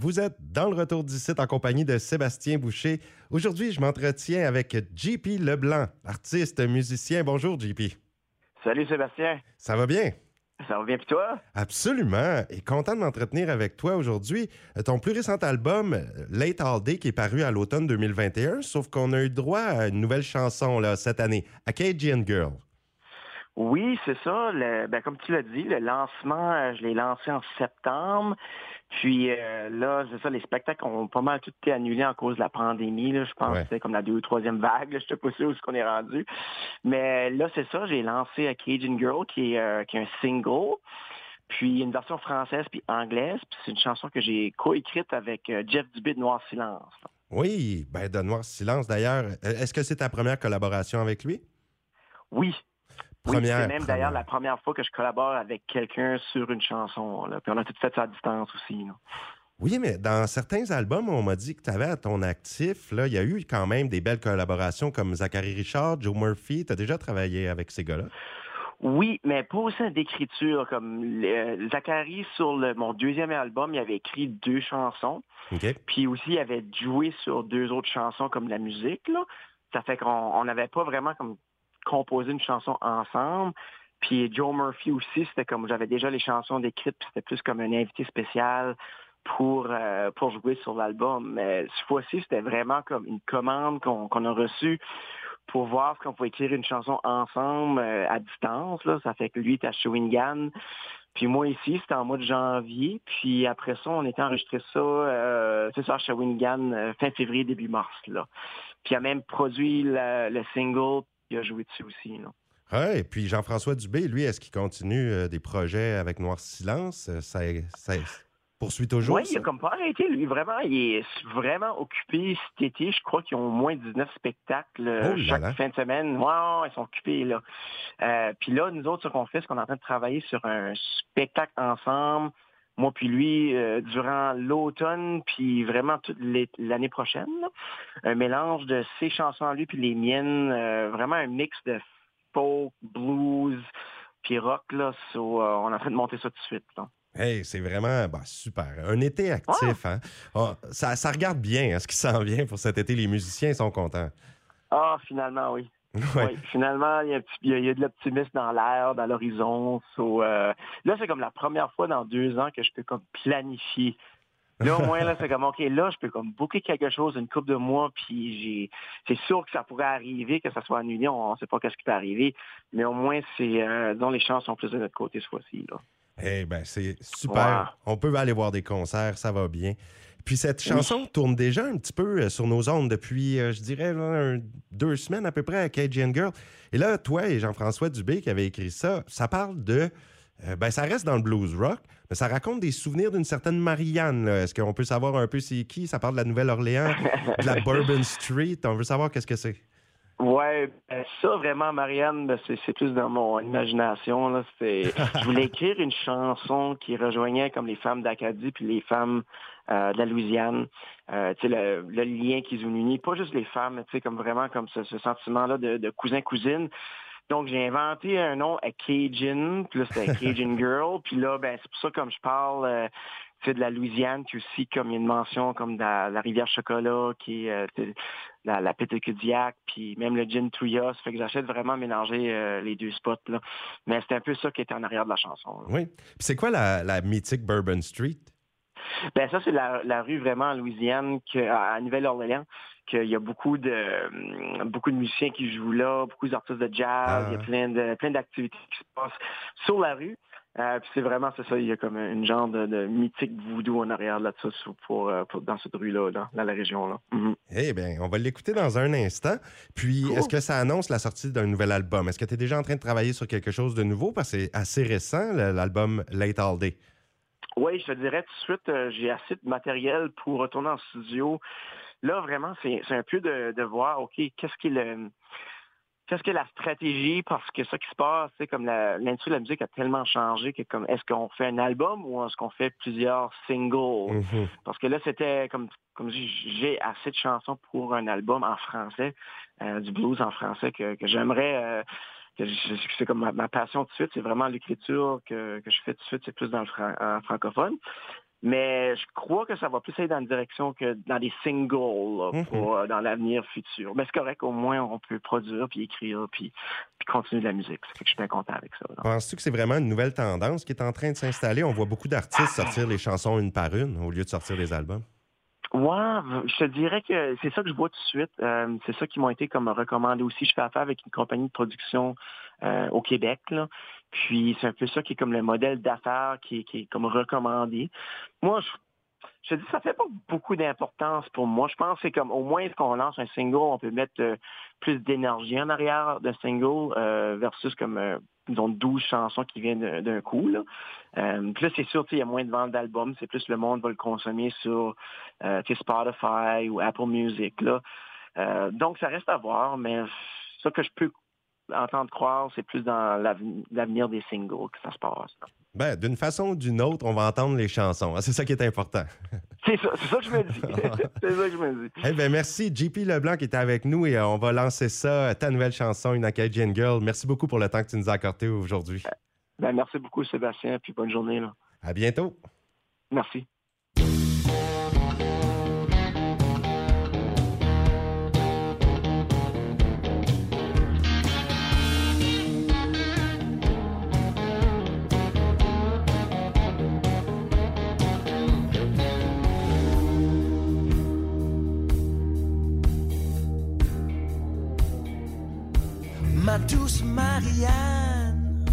Vous êtes dans le retour du site en compagnie de Sébastien Boucher. Aujourd'hui, je m'entretiens avec JP Leblanc, artiste, musicien. Bonjour, JP. Salut, Sébastien. Ça va bien? Ça va bien, puis toi? Absolument. Et content de m'entretenir avec toi aujourd'hui. Ton plus récent album, Late All Day, qui est paru à l'automne 2021, sauf qu'on a eu droit à une nouvelle chanson là, cette année, Acadian Girl. Oui, c'est ça. ben, comme tu l'as dit, le lancement, euh, je l'ai lancé en septembre. Puis euh, là, c'est ça, les spectacles ont pas mal tout été annulés en cause de la pandémie. je pense que c'est comme la deux ou troisième vague. je ne sais pas sûr où ce qu'on est rendu. Mais là, c'est ça, j'ai lancé a Cajun Girl, qui est, euh, qui est un single. Puis une version française puis anglaise. Puis c'est une chanson que j'ai coécrite avec Jeff Dubé de Noir Silence. Oui, ben de Noir Silence d'ailleurs. Est-ce que c'est ta première collaboration avec lui? Oui, oui, c'est même d'ailleurs la première fois que je collabore avec quelqu'un sur une chanson. Puis on a tout fait ça à distance aussi. Oui, mais dans certains albums, on m'a dit que tu avais à ton actif, là, il y a eu quand même des belles collaborations comme Zachary Richard, Joe Murphy. Tu as déjà travaillé avec ces gars-là? Oui, mais pas au sein d'écriture. Comme Zachary, sur mon deuxième album, il avait écrit deux chansons. Puis aussi, il avait joué sur deux autres chansons comme la musique. Là. Ça fait qu'on n'avait pas vraiment comme composer une chanson ensemble. Puis Joe Murphy aussi, c'était comme j'avais déjà les chansons décrites, puis c'était plus comme un invité spécial pour euh, pour jouer sur l'album. Mais cette fois-ci, c'était vraiment comme une commande qu'on a reçue pour voir si on pouvait écrire une chanson ensemble euh, à distance. Là. Ça fait que lui était à Shawinigan. Puis moi ici, c'était en mois de janvier. Puis après ça, on était enregistré ça, euh, c'est ça, à Shawinigan, fin février, début mars. Là. Puis il a même produit le single il a joué dessus aussi. Là. et puis Jean-François Dubé, lui, est-ce qu'il continue euh, des projets avec Noir Silence? Euh, ça, ça poursuit toujours? Oui, il a comme pas arrêté, lui. Vraiment, il est vraiment occupé cet été. Je crois qu'ils ont au moins 19 spectacles euh, oh chaque fin de semaine. Ouais, ils sont occupés, là. puis là, nous autres, ce qu'on fait, c'est qu'on est en train de travailler sur un spectacle ensemble moi puis lui, durant l'automne, puis vraiment toute l'année prochaine. Un mélange de ses chansons à lui puis les miennes, euh, vraiment un mix de folk, blues, puis rock. Là, euh, on est en train de monter ça tout de suite. Hey, c'est vraiment bah, super. Un été actif. Hein? Ah, ça, ça, regarde bien hein, ce qui s'en vient pour cet été. Les musiciens sont contents. Ah, finalement, oui. Oui, finalement, il y, a, de l'optimisme dans l'air, dans l'horizon. Euh, là, c'est comme la première fois dans deux ans que je peux comme planifier. Là, au moins, là, c'est comme, OK, là, je peux comme booker quelque chose une couple de mois, puis j'ai, c'est sûr que ça pourrait arriver, que ça soit annulé, on ne sait pas qu'est-ce qui peut arriver, mais au moins, c'est, euh, dont les chances sont plus de notre côté ce fois-ci, là. Eh ben, c'est super. On peut aller voir des concerts, ça va bien. Puis cette chanson tourne déjà un petit peu euh, sur nos ondes depuis, euh, je dirais, deux semaines à peu près à Cajun Girl. Et là, toi et Jean-François Dubé qui avaient écrit ça, ça parle de... Euh, ben, ça reste dans le blues rock, mais ça raconte des souvenirs d'une certaine Marianne. Est-ce qu'on peut savoir un peu c'est qui? Ça parle de la Nouvelle-Orléans, de la Bourbon Street. On veut savoir qu'est-ce que c'est. Ouais, ben, ça vraiment, Marianne, ben, c'est plus dans mon imagination. Là. Je voulais écrire une chanson qui rejoignait comme les femmes d'Acadie puis les femmes euh, de la Louisiane. Euh, le, le lien qu'ils ont uni, pas juste les femmes, mais comme vraiment comme ce, sentiment-là de, de cousin-cousine. Donc, j'ai inventé un nom à Cajun, puis là, c'était Cajun Girl. Puis là, ben, c'est pour ça, comme je parle, euh, c'est de la Louisiane, puis aussi comme il y a une mention comme de la, rivière Chocolat, qui est euh, la, la puis même le gin Trios. Fait que j'achète vraiment mélanger euh, les deux spots. Là. Mais c'est un peu ça qui était en arrière de la chanson. Oui. Puis c'est quoi la, la mythique Bourbon Street? Ben ça, c'est la, rue vraiment en Louisiane, que, à Nouvelle-Orléans, qu'il y a beaucoup de beaucoup de musiciens qui jouent là, beaucoup d'artistes de jazz, il y a ah. plein de plein d'activités qui se passent sur la rue. Euh, c'est vraiment, c'est ça, il y a comme une genre de, mythique voodoo en arrière là-dessus pour, euh, pour, dans cette rue-là, dans, la région-là. Mhm. Eh bien, on va l'écouter dans un instant. Puis, est-ce que ça annonce la sortie d'un nouvel album? Est-ce que tu es déjà en train de travailler sur quelque chose de nouveau? Parce que c'est assez récent, l'album Late All Day. Oui, je te dirais tout de suite, euh, j'ai assez de matériel pour retourner en studio. Là, vraiment, c'est un peu de, de voir, OK, qu'est-ce qui est le qu'est-ce que la stratégie parce que ça qui se passe, c'est comme l'industrie de la musique a tellement changé que comme est-ce qu'on fait un album ou est-ce qu'on fait plusieurs singles? Mm-hmm. Parce que là c'était comme comme j'ai assez de chansons pour un album en français, euh, du blues en français que, j'aimerais euh, que c'est comme ma, passion tout de suite, c'est vraiment l'écriture que, je fais tout de suite, c'est plus dans le francophone. Mais je crois que ça va plus aller dans la direction que dans des singles mhm. pour, dans l'avenir futur. Mais c'est correct, au moins on peut produire, puis écrire, puis, puis continuer de la musique. C'est que je suis bien content avec ça. Penses-tu que c'est vraiment une nouvelle tendance qui est en train de s'installer? On voit beaucoup d'artistes sortir les chansons une par une au lieu de sortir des albums. Ouais, je te dirais que c'est ça que je vois tout de suite. Euh, c'est ça qui m'ont été comme recommandé aussi. Je fais affaire avec une compagnie de production euh, au Québec. Là. Puis c'est un peu ça qui est comme le modèle d'affaires qui, qui, est comme recommandé. Moi, je, je dis, ça fait pas beaucoup d'importance pour moi. Je pense que c'est comme au moins qu'on lance un single, on peut mettre euh, plus d'énergie en arrière d'un single versus comme disons 12 chansons qui viennent d'un coup. Là. Euh, là, c'est sûr, il y a moins de ventes d'albums, c'est plus le monde va le consommer sur euh, Spotify ou Apple Music. Là. Euh, donc, ça reste à voir, mais ça que je peux entendre croire, c'est plus dans l'avenir des singles que ça se passe. Ben, d'une façon ou d'une autre, on va entendre les chansons. C'est ça qui est important. c'est ça, c'est ça que je me dis. c'est ça que je me dis. Eh ben, merci. JP Leblanc qui était avec nous et euh, on va lancer ça, ta nouvelle chanson, Une Acadian Girl. Merci beaucoup pour le temps que tu nous as accordé aujourd'hui. Ben, merci beaucoup, Sébastien, puis bonne journée. Là. À bientôt. Merci. Ma douce Marianne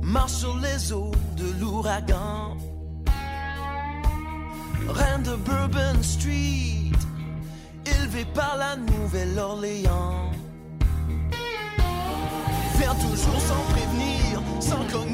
marche sur les eaux de l'ouragan. Reine de Bourbon Street, élevée par la Nouvelle-Orléans. Vient toujours sans prévenir, sans cogner